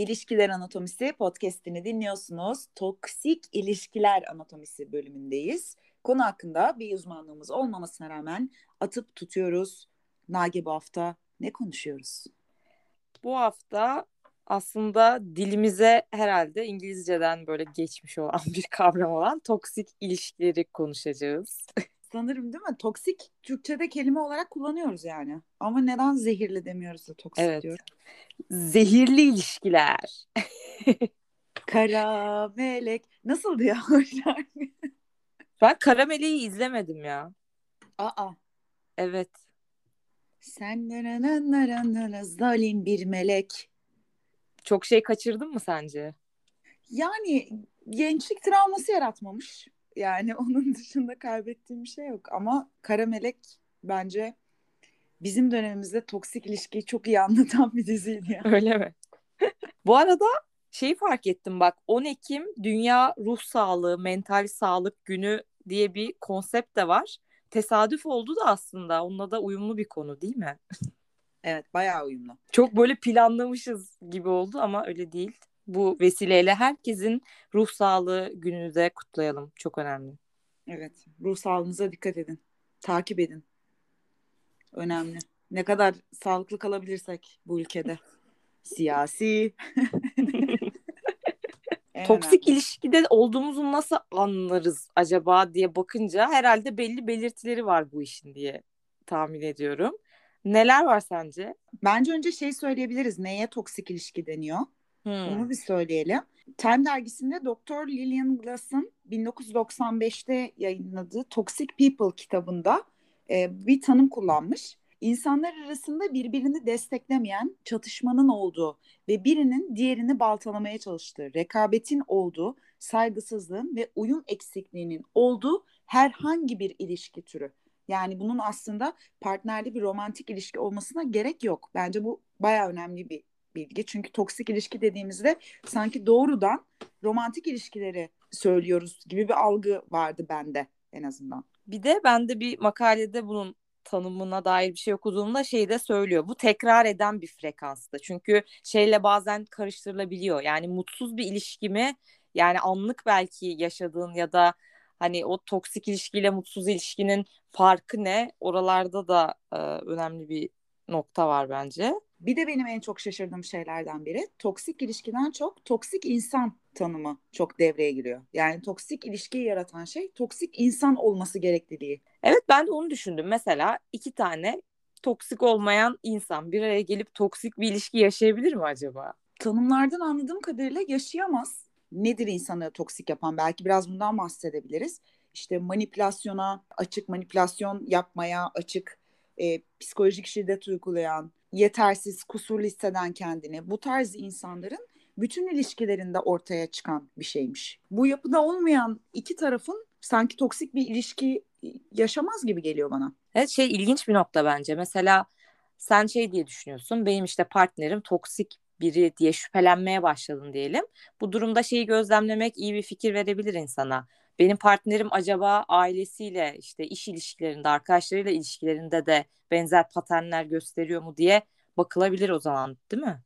İlişkiler Anatomisi podcast'ini dinliyorsunuz. Toksik ilişkiler anatomisi bölümündeyiz. Konu hakkında bir uzmanlığımız olmamasına rağmen atıp tutuyoruz. Nagi bu hafta ne konuşuyoruz? Bu hafta aslında dilimize herhalde İngilizceden böyle geçmiş olan bir kavram olan toksik ilişkileri konuşacağız. Sanırım değil mi? Toksik Türkçe'de kelime olarak kullanıyoruz yani. Ama neden zehirli demiyoruz da toksik evet. diyoruz? Zehirli ilişkiler. Kara melek. Nasıldı ya Ben Kara Meleği izlemedim ya. Aa. Evet. Sen narananaranana zalim bir melek. Çok şey kaçırdın mı sence? Yani gençlik travması yaratmamış. Yani onun dışında kaybettiğim bir şey yok. Ama Kara Melek bence bizim dönemimizde toksik ilişkiyi çok iyi anlatan bir diziydi. Yani. Öyle mi? Bu arada şeyi fark ettim bak 10 Ekim Dünya Ruh Sağlığı, Mental Sağlık Günü diye bir konsept de var. Tesadüf oldu da aslında onunla da uyumlu bir konu değil mi? Evet bayağı uyumlu. Çok böyle planlamışız gibi oldu ama öyle değil bu vesileyle herkesin ruh sağlığı gününü de kutlayalım. Çok önemli. Evet. Ruh sağlığınıza dikkat edin. Takip edin. Önemli. Ne kadar sağlıklı kalabilirsek bu ülkede. Siyasi. Toksik önemli. ilişkide olduğumuzu nasıl anlarız acaba diye bakınca herhalde belli belirtileri var bu işin diye tahmin ediyorum. Neler var sence? Bence önce şey söyleyebiliriz. Neye toksik ilişki deniyor? Hmm. Onu bir söyleyelim. Time dergisinde Dr. Lillian Glass'ın 1995'te yayınladığı Toxic People kitabında e, bir tanım kullanmış. İnsanlar arasında birbirini desteklemeyen çatışmanın olduğu ve birinin diğerini baltalamaya çalıştığı, rekabetin olduğu, saygısızlığın ve uyum eksikliğinin olduğu herhangi bir ilişki türü. Yani bunun aslında partnerli bir romantik ilişki olmasına gerek yok. Bence bu bayağı önemli bir bilgi. Çünkü toksik ilişki dediğimizde sanki doğrudan romantik ilişkileri söylüyoruz gibi bir algı vardı bende en azından. Bir de ben de bir makalede bunun tanımına dair bir şey okuduğumda şey de söylüyor. Bu tekrar eden bir frekansta. Çünkü şeyle bazen karıştırılabiliyor. Yani mutsuz bir ilişki mi? Yani anlık belki yaşadığın ya da hani o toksik ilişkiyle mutsuz ilişkinin farkı ne? Oralarda da e, önemli bir nokta var bence. Bir de benim en çok şaşırdığım şeylerden biri toksik ilişkiden çok toksik insan tanımı çok devreye giriyor. Yani toksik ilişkiyi yaratan şey toksik insan olması gerekliliği. Evet ben de onu düşündüm. Mesela iki tane toksik olmayan insan bir araya gelip toksik bir ilişki yaşayabilir mi acaba? Tanımlardan anladığım kadarıyla yaşayamaz. Nedir insanı toksik yapan? Belki biraz bundan bahsedebiliriz. İşte manipülasyona açık, manipülasyon yapmaya açık, e, psikolojik şiddet uygulayan, yetersiz, kusurlu hisseden kendini bu tarz insanların bütün ilişkilerinde ortaya çıkan bir şeymiş. Bu yapıda olmayan iki tarafın sanki toksik bir ilişki yaşamaz gibi geliyor bana. Evet şey ilginç bir nokta bence. Mesela sen şey diye düşünüyorsun. Benim işte partnerim toksik biri diye şüphelenmeye başladın diyelim. Bu durumda şeyi gözlemlemek iyi bir fikir verebilir insana. Benim partnerim acaba ailesiyle işte iş ilişkilerinde, arkadaşlarıyla ilişkilerinde de benzer paternler gösteriyor mu diye bakılabilir o zaman değil mi?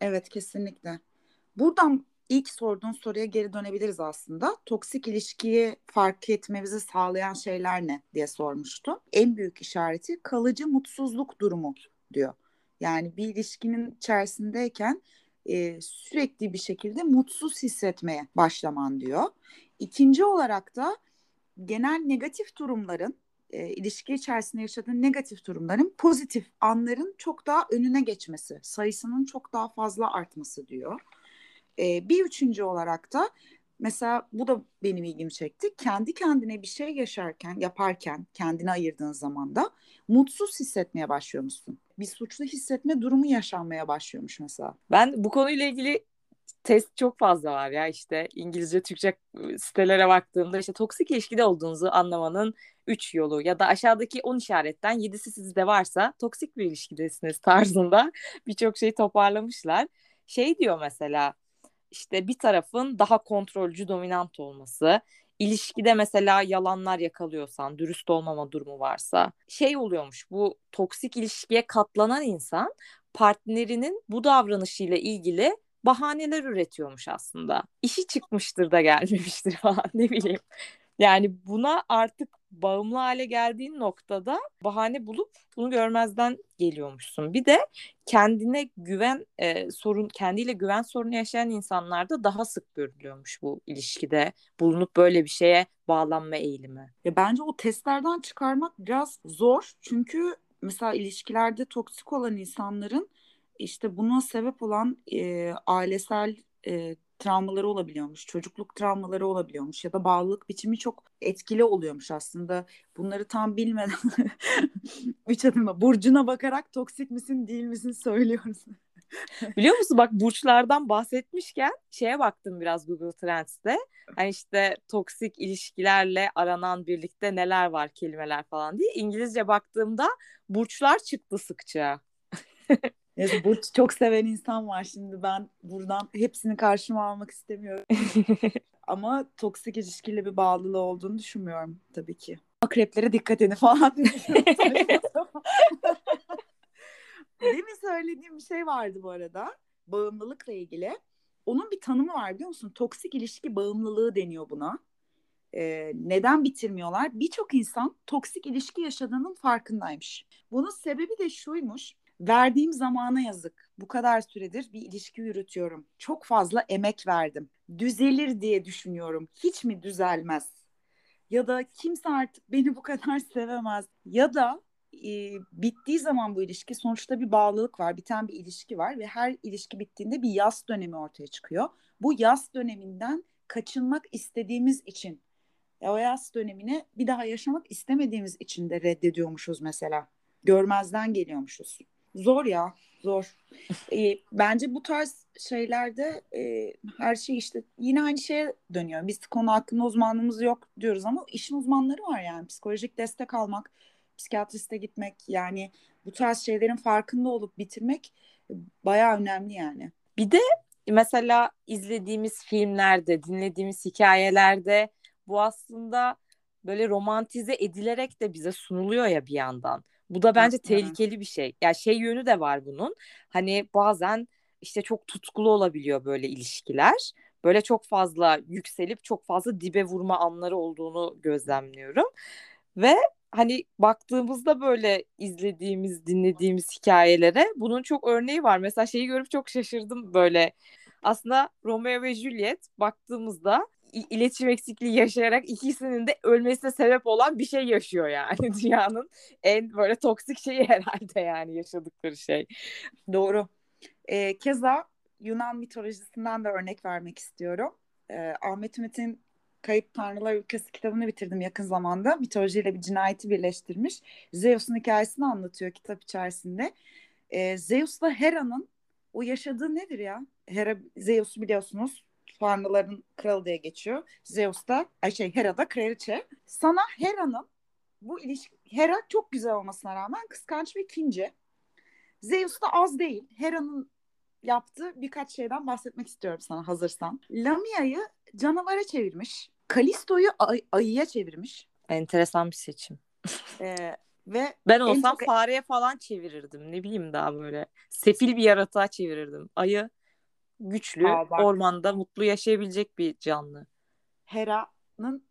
Evet kesinlikle. Buradan ilk sorduğun soruya geri dönebiliriz aslında. Toksik ilişkiyi fark etmemizi sağlayan şeyler ne diye sormuştu. En büyük işareti kalıcı mutsuzluk durumu diyor. Yani bir ilişkinin içerisindeyken e, sürekli bir şekilde mutsuz hissetmeye başlaman diyor. İkinci olarak da genel negatif durumların e, ilişki içerisinde yaşadığın negatif durumların pozitif anların çok daha önüne geçmesi, sayısının çok daha fazla artması diyor. E, bir üçüncü olarak da mesela bu da benim ilgimi çekti. Kendi kendine bir şey yaşarken, yaparken, kendini ayırdığın zaman da mutsuz hissetmeye başlıyormuşsun. Bir suçlu hissetme durumu yaşanmaya başlıyormuş mesela. Ben bu konuyla ilgili test çok fazla var ya işte İngilizce, Türkçe sitelere baktığımda işte toksik ilişkide olduğunuzu anlamanın 3 yolu ya da aşağıdaki 10 işaretten 7'si sizde varsa toksik bir ilişkidesiniz tarzında birçok şey toparlamışlar. Şey diyor mesela işte bir tarafın daha kontrolcü dominant olması, ilişkide mesela yalanlar yakalıyorsan, dürüst olmama durumu varsa şey oluyormuş bu toksik ilişkiye katlanan insan partnerinin bu davranışıyla ilgili bahaneler üretiyormuş aslında. İşi çıkmıştır da gelmemiştir falan ne bileyim. Yani buna artık bağımlı hale geldiğin noktada bahane bulup bunu görmezden geliyormuşsun. Bir de kendine güven e, sorun, kendiyle güven sorunu yaşayan insanlarda daha sık görülüyormuş bu ilişkide bulunup böyle bir şeye bağlanma eğilimi. Ya bence o testlerden çıkarmak biraz zor. Çünkü mesela ilişkilerde toksik olan insanların işte buna sebep olan e, ailesel e, travmaları olabiliyormuş, çocukluk travmaları olabiliyormuş ya da bağlılık biçimi çok etkili oluyormuş aslında. Bunları tam bilmeden üç adıma burcuna bakarak toksik misin değil misin söylüyoruz. Biliyor musun bak burçlardan bahsetmişken şeye baktım biraz Google Trends'te. Hani işte toksik ilişkilerle aranan birlikte neler var kelimeler falan diye. İngilizce baktığımda burçlar çıktı sıkça. Neyse burç çok seven insan var şimdi ben buradan hepsini karşıma almak istemiyorum. Ama toksik ilişkiyle bir bağlılığı olduğunu düşünmüyorum tabii ki. Akreplere dikkat edin falan. Demin söylediğim bir şey vardı bu arada. Bağımlılıkla ilgili. Onun bir tanımı var biliyor musun? Toksik ilişki bağımlılığı deniyor buna. Ee, neden bitirmiyorlar? Birçok insan toksik ilişki yaşadığının farkındaymış. Bunun sebebi de şuymuş. Verdiğim zamana yazık. Bu kadar süredir bir ilişki yürütüyorum. Çok fazla emek verdim. Düzelir diye düşünüyorum. Hiç mi düzelmez? Ya da kimse artık beni bu kadar sevemez. Ya da e, bittiği zaman bu ilişki sonuçta bir bağlılık var, biten bir ilişki var ve her ilişki bittiğinde bir yaz dönemi ortaya çıkıyor. Bu yaz döneminden kaçınmak istediğimiz için e, o yaz dönemini bir daha yaşamak istemediğimiz için de reddediyormuşuz mesela. Görmezden geliyormuşuz. Zor ya, zor. e, bence bu tarz şeylerde e, her şey işte yine aynı şeye dönüyor. Biz konu hakkında uzmanlığımız yok diyoruz ama işin uzmanları var yani. Psikolojik destek almak, psikiyatriste gitmek yani bu tarz şeylerin farkında olup bitirmek bayağı önemli yani. Bir de mesela izlediğimiz filmlerde, dinlediğimiz hikayelerde bu aslında böyle romantize edilerek de bize sunuluyor ya bir yandan. Bu da bence tehlikeli bir şey. Yani şey yönü de var bunun. Hani bazen işte çok tutkulu olabiliyor böyle ilişkiler. Böyle çok fazla yükselip çok fazla dibe vurma anları olduğunu gözlemliyorum. Ve hani baktığımızda böyle izlediğimiz, dinlediğimiz hikayelere bunun çok örneği var. Mesela şeyi görüp çok şaşırdım böyle. Aslında Romeo ve Juliet baktığımızda iletişim eksikliği yaşayarak ikisinin de ölmesine sebep olan bir şey yaşıyor yani. Dünyanın en böyle toksik şeyi herhalde yani yaşadıkları şey. Doğru. E, keza Yunan mitolojisinden de örnek vermek istiyorum. E, Ahmet Ümit'in Kayıp Tanrılar Ülkesi kitabını bitirdim yakın zamanda. Mitolojiyle bir cinayeti birleştirmiş. Zeus'un hikayesini anlatıyor kitap içerisinde. E, Zeus'la Hera'nın o yaşadığı nedir ya? Hera Zeus'u biliyorsunuz tanrıların kralı diye geçiyor. Zeus da ay şey Hera da kraliçe. Sana Hera'nın bu ilişki Hera çok güzel olmasına rağmen kıskanç ve kinci. Zeus da az değil. Hera'nın yaptığı birkaç şeyden bahsetmek istiyorum sana hazırsan. Lamia'yı canavara çevirmiş. Kalisto'yu ay- ayıya çevirmiş. Enteresan bir seçim. Ee, ve ben olsam çok... fareye falan çevirirdim. Ne bileyim daha böyle sefil bir yaratığa çevirirdim. Ayı güçlü, Aa, ormanda mutlu yaşayabilecek bir canlı. Hera'nın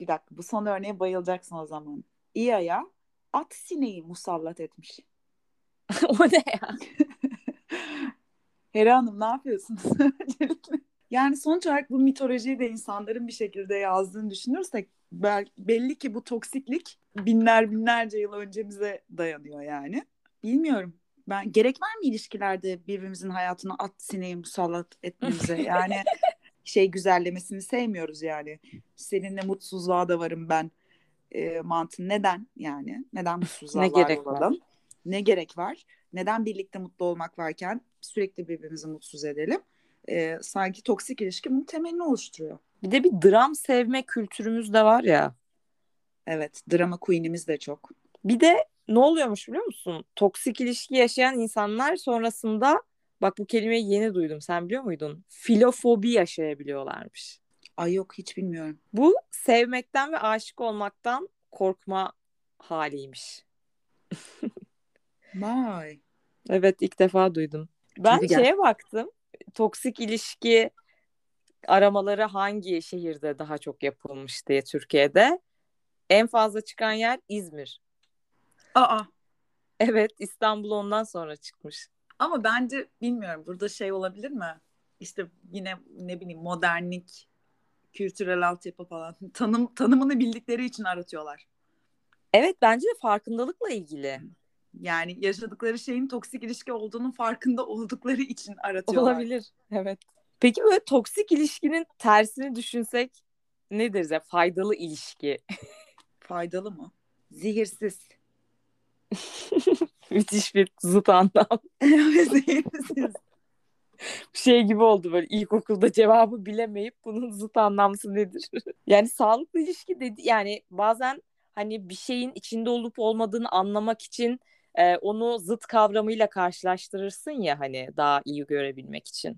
bir dakika bu son örneğe bayılacaksın o zaman. İya'ya at sineği musallat etmiş. o ne ya? Hera Hanım ne yapıyorsunuz? yani sonuç olarak bu mitolojiyi de insanların bir şekilde yazdığını düşünürsek belli ki bu toksiklik binler binlerce yıl öncemize dayanıyor yani. Bilmiyorum ben gerek var mı ilişkilerde birbirimizin hayatına at sineği musallat etmemize? Yani şey güzellemesini sevmiyoruz yani. Seninle mutsuzluğa da varım ben e, mantı. Neden yani? Neden mutsuzluğa ne var gerek olalım? Var? Ne gerek var? Neden birlikte mutlu olmak varken sürekli birbirimizi mutsuz edelim? E, sanki toksik ilişki bunun temelini oluşturuyor. Bir de bir dram sevme kültürümüz de var ya. Evet, drama queen'imiz de çok. Bir de ne oluyormuş biliyor musun? Toksik ilişki yaşayan insanlar sonrasında bak bu kelimeyi yeni duydum. Sen biliyor muydun? Filofobi yaşayabiliyorlarmış. Ay yok hiç bilmiyorum. Bu sevmekten ve aşık olmaktan korkma haliymiş. Vay. evet ilk defa duydum. Ben Çünkü şeye gel. baktım. toksik ilişki aramaları hangi şehirde daha çok yapılmış diye Türkiye'de. En fazla çıkan yer İzmir. Aa. Evet İstanbul ondan sonra çıkmış. Ama bence bilmiyorum burada şey olabilir mi? İşte yine ne bileyim modernlik, kültürel altyapı falan tanım tanımını bildikleri için aratıyorlar. Evet bence de farkındalıkla ilgili. Yani yaşadıkları şeyin toksik ilişki olduğunun farkında oldukları için aratıyorlar. Olabilir. Evet. Peki böyle toksik ilişkinin tersini düşünsek ne deriz ya? Faydalı ilişki. Faydalı mı? Zehirsiz. Müthiş bir zıt anlam. Zehirsiz. Şey gibi oldu böyle ilkokulda cevabı bilemeyip bunun zıt anlamlısı nedir? yani sağlıklı ilişki dedi yani bazen hani bir şeyin içinde olup olmadığını anlamak için e, onu zıt kavramıyla karşılaştırırsın ya hani daha iyi görebilmek için.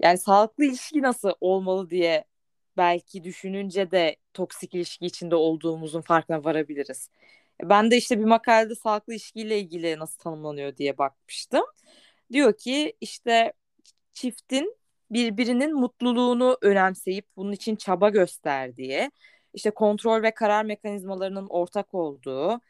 Yani sağlıklı ilişki nasıl olmalı diye belki düşününce de toksik ilişki içinde olduğumuzun farkına varabiliriz. Ben de işte bir makalede sağlıklı ilişkiyle ilgili nasıl tanımlanıyor diye bakmıştım. Diyor ki işte çiftin birbirinin mutluluğunu önemseyip bunun için çaba gösterdiği, işte kontrol ve karar mekanizmalarının ortak olduğu,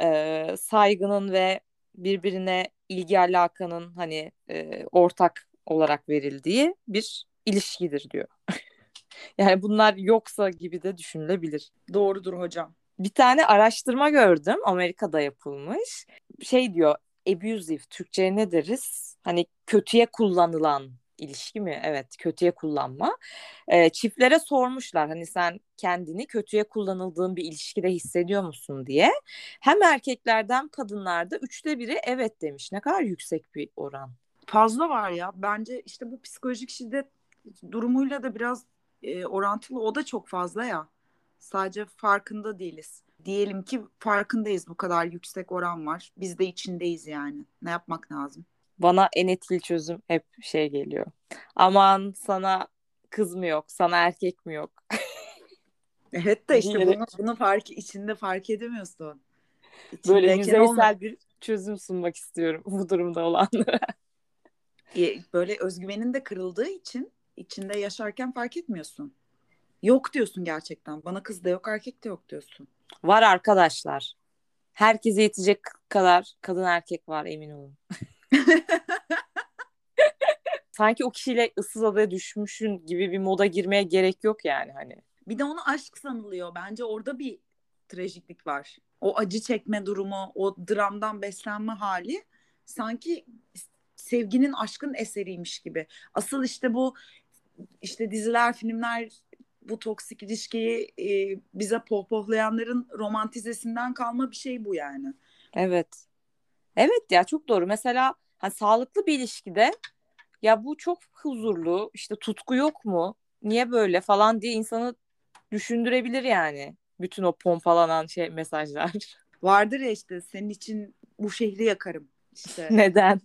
e, saygının ve birbirine ilgi alakanın hani e, ortak olarak verildiği bir ilişkidir diyor. yani bunlar yoksa gibi de düşünülebilir. Doğrudur hocam. Bir tane araştırma gördüm Amerika'da yapılmış. Şey diyor abusive Türkçe'ye ne deriz? Hani kötüye kullanılan ilişki mi? Evet, kötüye kullanma. E, çiftlere sormuşlar hani sen kendini kötüye kullanıldığın bir ilişkide hissediyor musun diye. Hem erkeklerden kadınlarda üçte biri evet demiş. Ne kadar yüksek bir oran. Fazla var ya. Bence işte bu psikolojik şiddet durumuyla da biraz e, orantılı. O da çok fazla ya. Sadece farkında değiliz. Diyelim ki farkındayız bu kadar yüksek oran var. Biz de içindeyiz yani. Ne yapmak lazım? Bana en etkili çözüm hep şey geliyor. Aman sana kız mı yok, sana erkek mi yok? evet de işte bunu, bunu fark içinde fark edemiyorsun. İçindeyken Böyle yüzeysel olma... bir çözüm sunmak istiyorum bu durumda olanlara. Böyle özgüvenin de kırıldığı için içinde yaşarken fark etmiyorsun. Yok diyorsun gerçekten. Bana kız da yok, erkek de yok diyorsun. Var arkadaşlar. Herkese yetecek kadar kadın erkek var emin olun. Sanki o kişiyle ıssız adaya düşmüşün gibi bir moda girmeye gerek yok yani hani. Bir de onu aşk sanılıyor. Bence orada bir trajiklik var. O acı çekme durumu, o dramdan beslenme hali sanki sevginin aşkın eseriymiş gibi. Asıl işte bu işte diziler, filmler bu toksik ilişkiyi e, bize pohpohlayanların romantizesinden kalma bir şey bu yani. Evet. Evet ya çok doğru. Mesela hani sağlıklı bir ilişkide ya bu çok huzurlu işte tutku yok mu? Niye böyle falan diye insanı düşündürebilir yani. Bütün o pompalanan şey mesajlar. Vardır ya işte senin için bu şehri yakarım. İşte. neden?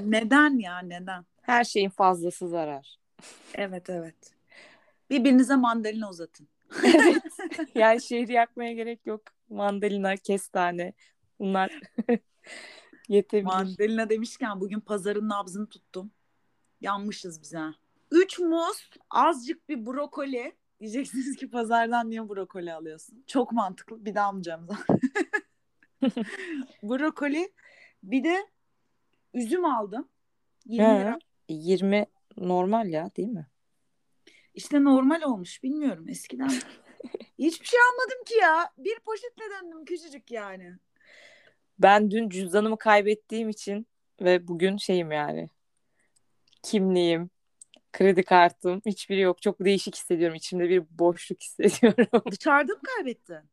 neden ya neden? Her şeyin fazlası zarar. Evet evet. Birbirinize mandalina uzatın. evet. Yani şehri yakmaya gerek yok. Mandalina, kestane bunlar yetebilir. Mandalina demişken bugün pazarın nabzını tuttum. Yanmışız bize. Üç muz, azıcık bir brokoli. Diyeceksiniz ki pazardan niye brokoli alıyorsun? Çok mantıklı. Bir daha almayacağım brokoli. Bir de üzüm aldım. 20 He. lira. 20 normal ya değil mi? İşte normal olmuş bilmiyorum eskiden. Hiçbir şey almadım ki ya. Bir poşetle döndüm küçücük yani. Ben dün cüzdanımı kaybettiğim için ve bugün şeyim yani. Kimliğim, kredi kartım hiçbiri yok. Çok değişik hissediyorum. İçimde bir boşluk hissediyorum. Dışarıda mı kaybettin?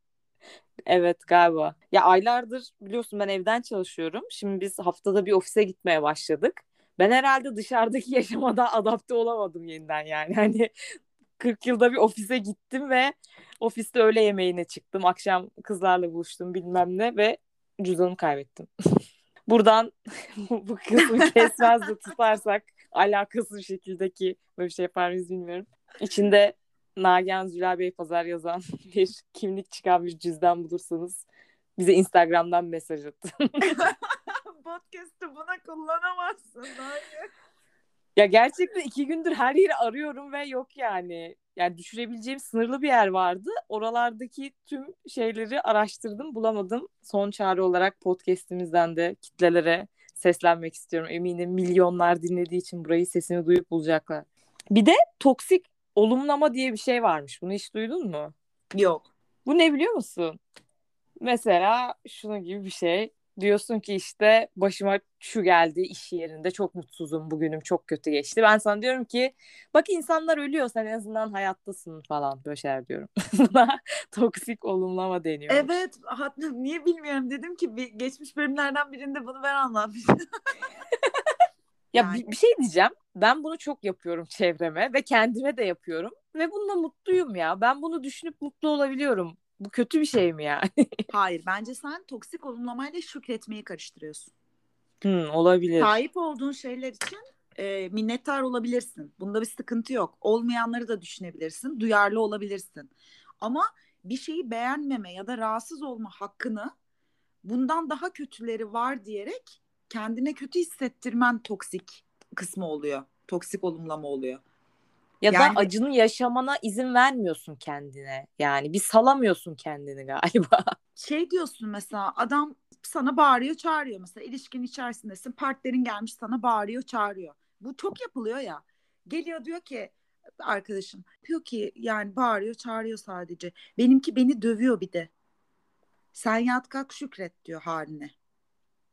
Evet galiba. Ya aylardır biliyorsun ben evden çalışıyorum. Şimdi biz haftada bir ofise gitmeye başladık. Ben herhalde dışarıdaki yaşamada adapte olamadım yeniden yani. Hani 40 yılda bir ofise gittim ve ofiste öğle yemeğine çıktım. Akşam kızlarla buluştum bilmem ne ve cüzdanımı kaybettim. Buradan bu kısmı kesmez de tutarsak alakasız bir şekildeki böyle bir şey yapar mıyız bilmiyorum. İçinde Nagihan Zülal Bey Pazar yazan bir kimlik çıkan bir cüzdan bulursanız bize Instagram'dan mesaj atın. Podcast'ı buna kullanamazsın. Hayır. Ya gerçekten iki gündür her yeri arıyorum ve yok yani. Yani düşürebileceğim sınırlı bir yer vardı. Oralardaki tüm şeyleri araştırdım, bulamadım. Son çare olarak podcast'imizden de kitlelere seslenmek istiyorum. Eminim milyonlar dinlediği için burayı sesini duyup bulacaklar. Bir de toksik olumlama diye bir şey varmış. Bunu hiç duydun mu? Yok. Bu ne biliyor musun? Mesela şunun gibi bir şey. Diyorsun ki işte başıma şu geldi iş yerinde çok mutsuzum bugünüm çok kötü geçti. Ben sana diyorum ki bak insanlar ölüyor sen en azından hayattasın falan böyle şeyler diyorum. Buna toksik olumlama deniyor. Evet hatta niye bilmiyorum dedim ki bir, geçmiş bölümlerden birinde bunu ben anlatmıştım. Ya Yani. bir, bir şey diyeceğim. Ben bunu çok yapıyorum çevreme ve kendime de yapıyorum. Ve bununla mutluyum ya. Ben bunu düşünüp mutlu olabiliyorum. Bu kötü bir şey mi yani? Hayır bence sen toksik olumlamayla şükretmeyi karıştırıyorsun. Hmm, olabilir. Sahip olduğun şeyler için e, minnettar olabilirsin. Bunda bir sıkıntı yok. Olmayanları da düşünebilirsin. Duyarlı olabilirsin. Ama bir şeyi beğenmeme ya da rahatsız olma hakkını bundan daha kötüleri var diyerek kendine kötü hissettirmen toksik kısmı oluyor. Toksik olumlama oluyor. Ya Yani- da acını yaşamana izin vermiyorsun kendine. Yani bir salamıyorsun kendini galiba. Şey diyorsun mesela adam sana bağırıyor çağırıyor mesela ilişkin içerisindesin partnerin gelmiş sana bağırıyor çağırıyor. Bu çok yapılıyor ya. Geliyor diyor ki arkadaşım diyor ki yani bağırıyor çağırıyor sadece. Benimki beni dövüyor bir de. Sen yat kalk şükret diyor haline.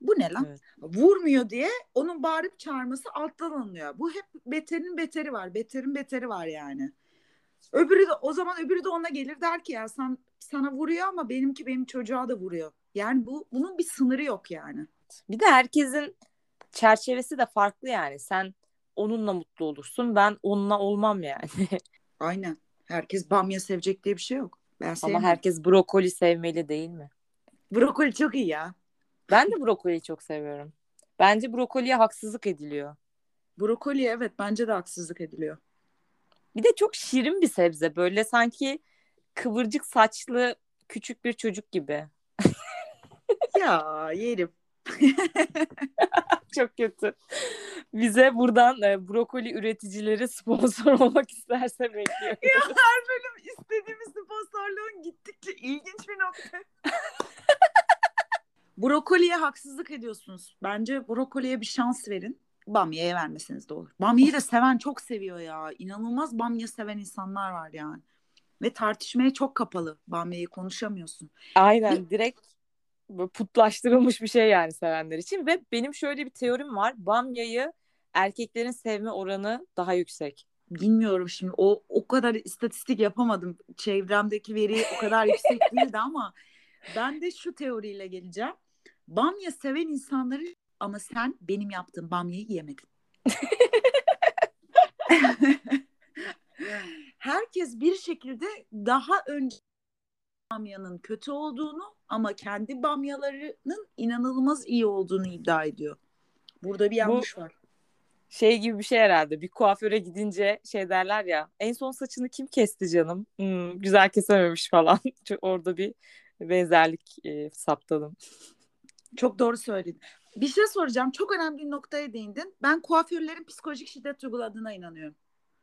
Bu ne lan? Evet. Vurmuyor diye onun bağırıp çağırması alttan alınıyor. Bu hep beterin beteri var. Beterin beteri var yani. Öbürü de o zaman öbürü de ona gelir der ki ya sen sana vuruyor ama benimki benim çocuğa da vuruyor. Yani bu bunun bir sınırı yok yani. Bir de herkesin çerçevesi de farklı yani. Sen onunla mutlu olursun. Ben onunla olmam yani. Aynen. Herkes bamya sevecek diye bir şey yok. Ben Ama herkes brokoli sevmeli değil mi? Brokoli çok iyi ya. Ben de brokoliyi çok seviyorum. Bence brokoliye haksızlık ediliyor. Brokoli evet bence de haksızlık ediliyor. Bir de çok şirin bir sebze. Böyle sanki kıvırcık saçlı küçük bir çocuk gibi. ya yerim. Çok kötü. Bize buradan e, brokoli üreticileri sponsor olmak isterse bekliyoruz. Ya her bölüm istediğimiz sponsorluğun gittikçe ilginç bir nokta. Brokoliye haksızlık ediyorsunuz. Bence brokoliye bir şans verin. Bamya'ya vermeseniz de olur. Bamya'yı da seven çok seviyor ya. İnanılmaz bamya seven insanlar var yani. Ve tartışmaya çok kapalı. Bamya'yı konuşamıyorsun. Aynen direkt putlaştırılmış bir şey yani sevenler için. Ve benim şöyle bir teorim var. Bamya'yı erkeklerin sevme oranı daha yüksek. Bilmiyorum şimdi o o kadar istatistik yapamadım. Çevremdeki veri o kadar yüksek değildi ama ben de şu teoriyle geleceğim. Bamya seven insanları ama sen benim yaptığım bamyayı yemedin. Herkes bir şekilde daha önce bamyanın kötü olduğunu ama kendi bamyalarının inanılmaz iyi olduğunu iddia ediyor. Burada bir yanlış var. Şey gibi bir şey herhalde. Bir kuaföre gidince şey derler ya. En son saçını kim kesti canım? Hmm, güzel kesememiş falan. Orada bir benzerlik e, saptadım. Çok doğru söyledin. Bir şey soracağım. Çok önemli bir noktaya değindin. Ben kuaförlerin psikolojik şiddet uyguladığına inanıyorum.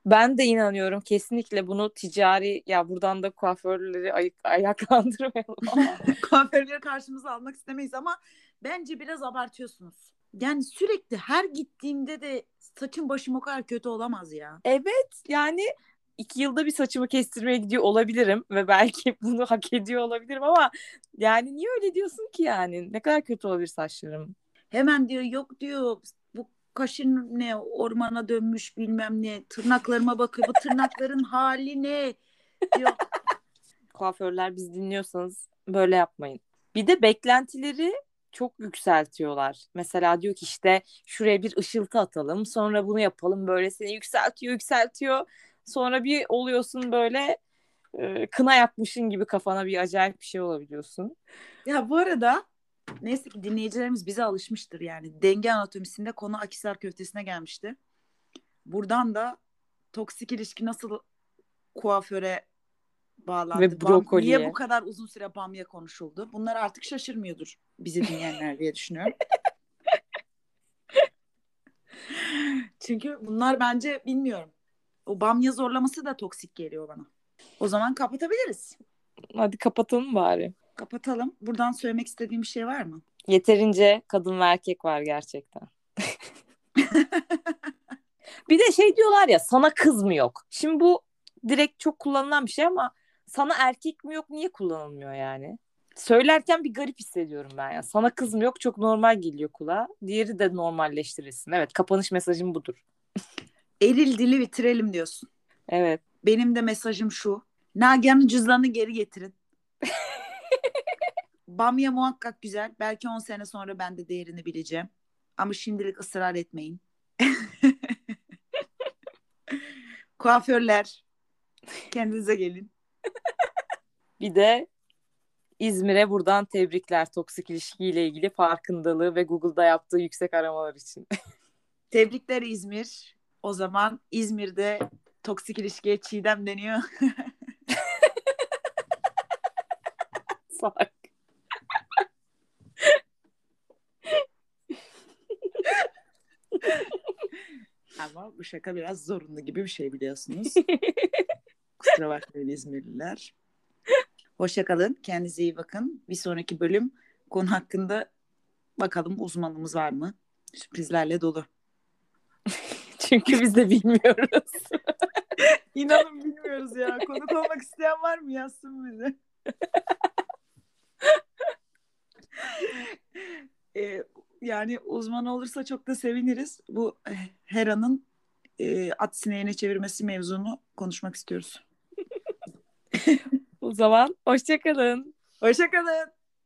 Ben de inanıyorum kesinlikle bunu ticari ya buradan da kuaförleri ay- ayaklandırmayalım Kuaförleri karşımıza almak istemeyiz ama bence biraz abartıyorsunuz. Yani sürekli her gittiğimde de saçım başım o kadar kötü olamaz ya. evet yani iki yılda bir saçımı kestirmeye gidiyor olabilirim ve belki bunu hak ediyor olabilirim ama yani niye öyle diyorsun ki yani ne kadar kötü olabilir saçlarım. Hemen diyor yok diyor bu kaşın ne ormana dönmüş bilmem ne tırnaklarıma bakıyor bu tırnakların hali ne diyor. Kuaförler biz dinliyorsanız böyle yapmayın. Bir de beklentileri çok yükseltiyorlar. Mesela diyor ki işte şuraya bir ışıltı atalım sonra bunu yapalım böyle seni yükseltiyor yükseltiyor. Sonra bir oluyorsun böyle e, kına yakmışın gibi kafana bir acayip bir şey olabiliyorsun. Ya bu arada neyse ki dinleyicilerimiz bize alışmıştır yani. Denge anatomisinde konu Akisar köftesine gelmişti. Buradan da toksik ilişki nasıl kuaföre bağlandı? Ve brokoliye. Niye bu kadar uzun süre bamya konuşuldu? Bunlar artık şaşırmıyordur bizi dinleyenler diye düşünüyorum. Çünkü bunlar bence bilmiyorum. O bamya zorlaması da toksik geliyor bana. O zaman kapatabiliriz. Hadi kapatalım bari. Kapatalım. Buradan söylemek istediğim bir şey var mı? Yeterince kadın ve erkek var gerçekten. bir de şey diyorlar ya sana kız mı yok? Şimdi bu direkt çok kullanılan bir şey ama sana erkek mi yok niye kullanılmıyor yani? Söylerken bir garip hissediyorum ben ya. Sana kız mı yok çok normal geliyor kulağa. Diğeri de normalleştirilsin. Evet kapanış mesajım budur. Eril dili bitirelim diyorsun. Evet. Benim de mesajım şu. Nagihan'ın cüzdanını geri getirin. Bamya muhakkak güzel. Belki 10 sene sonra ben de değerini bileceğim. Ama şimdilik ısrar etmeyin. Kuaförler kendinize gelin. Bir de İzmir'e buradan tebrikler toksik ilişkiyle ilgili farkındalığı ve Google'da yaptığı yüksek aramalar için. Tebrikler İzmir. O zaman İzmir'de toksik ilişkiye çiğdem deniyor. Salak. Ama bu şaka biraz zorunlu gibi bir şey biliyorsunuz. Kusura bakmayın İzmirliler. Hoşça kalın. Kendinize iyi bakın. Bir sonraki bölüm konu hakkında bakalım uzmanımız var mı? Sürprizlerle dolu. Çünkü biz de bilmiyoruz. İnanın bilmiyoruz ya. Konuk olmak isteyen var mı? Yazsın bize. Ee, yani uzman olursa çok da seviniriz. Bu eh, Hera'nın e, at sineğine çevirmesi mevzunu konuşmak istiyoruz. o zaman hoşçakalın. Hoşçakalın.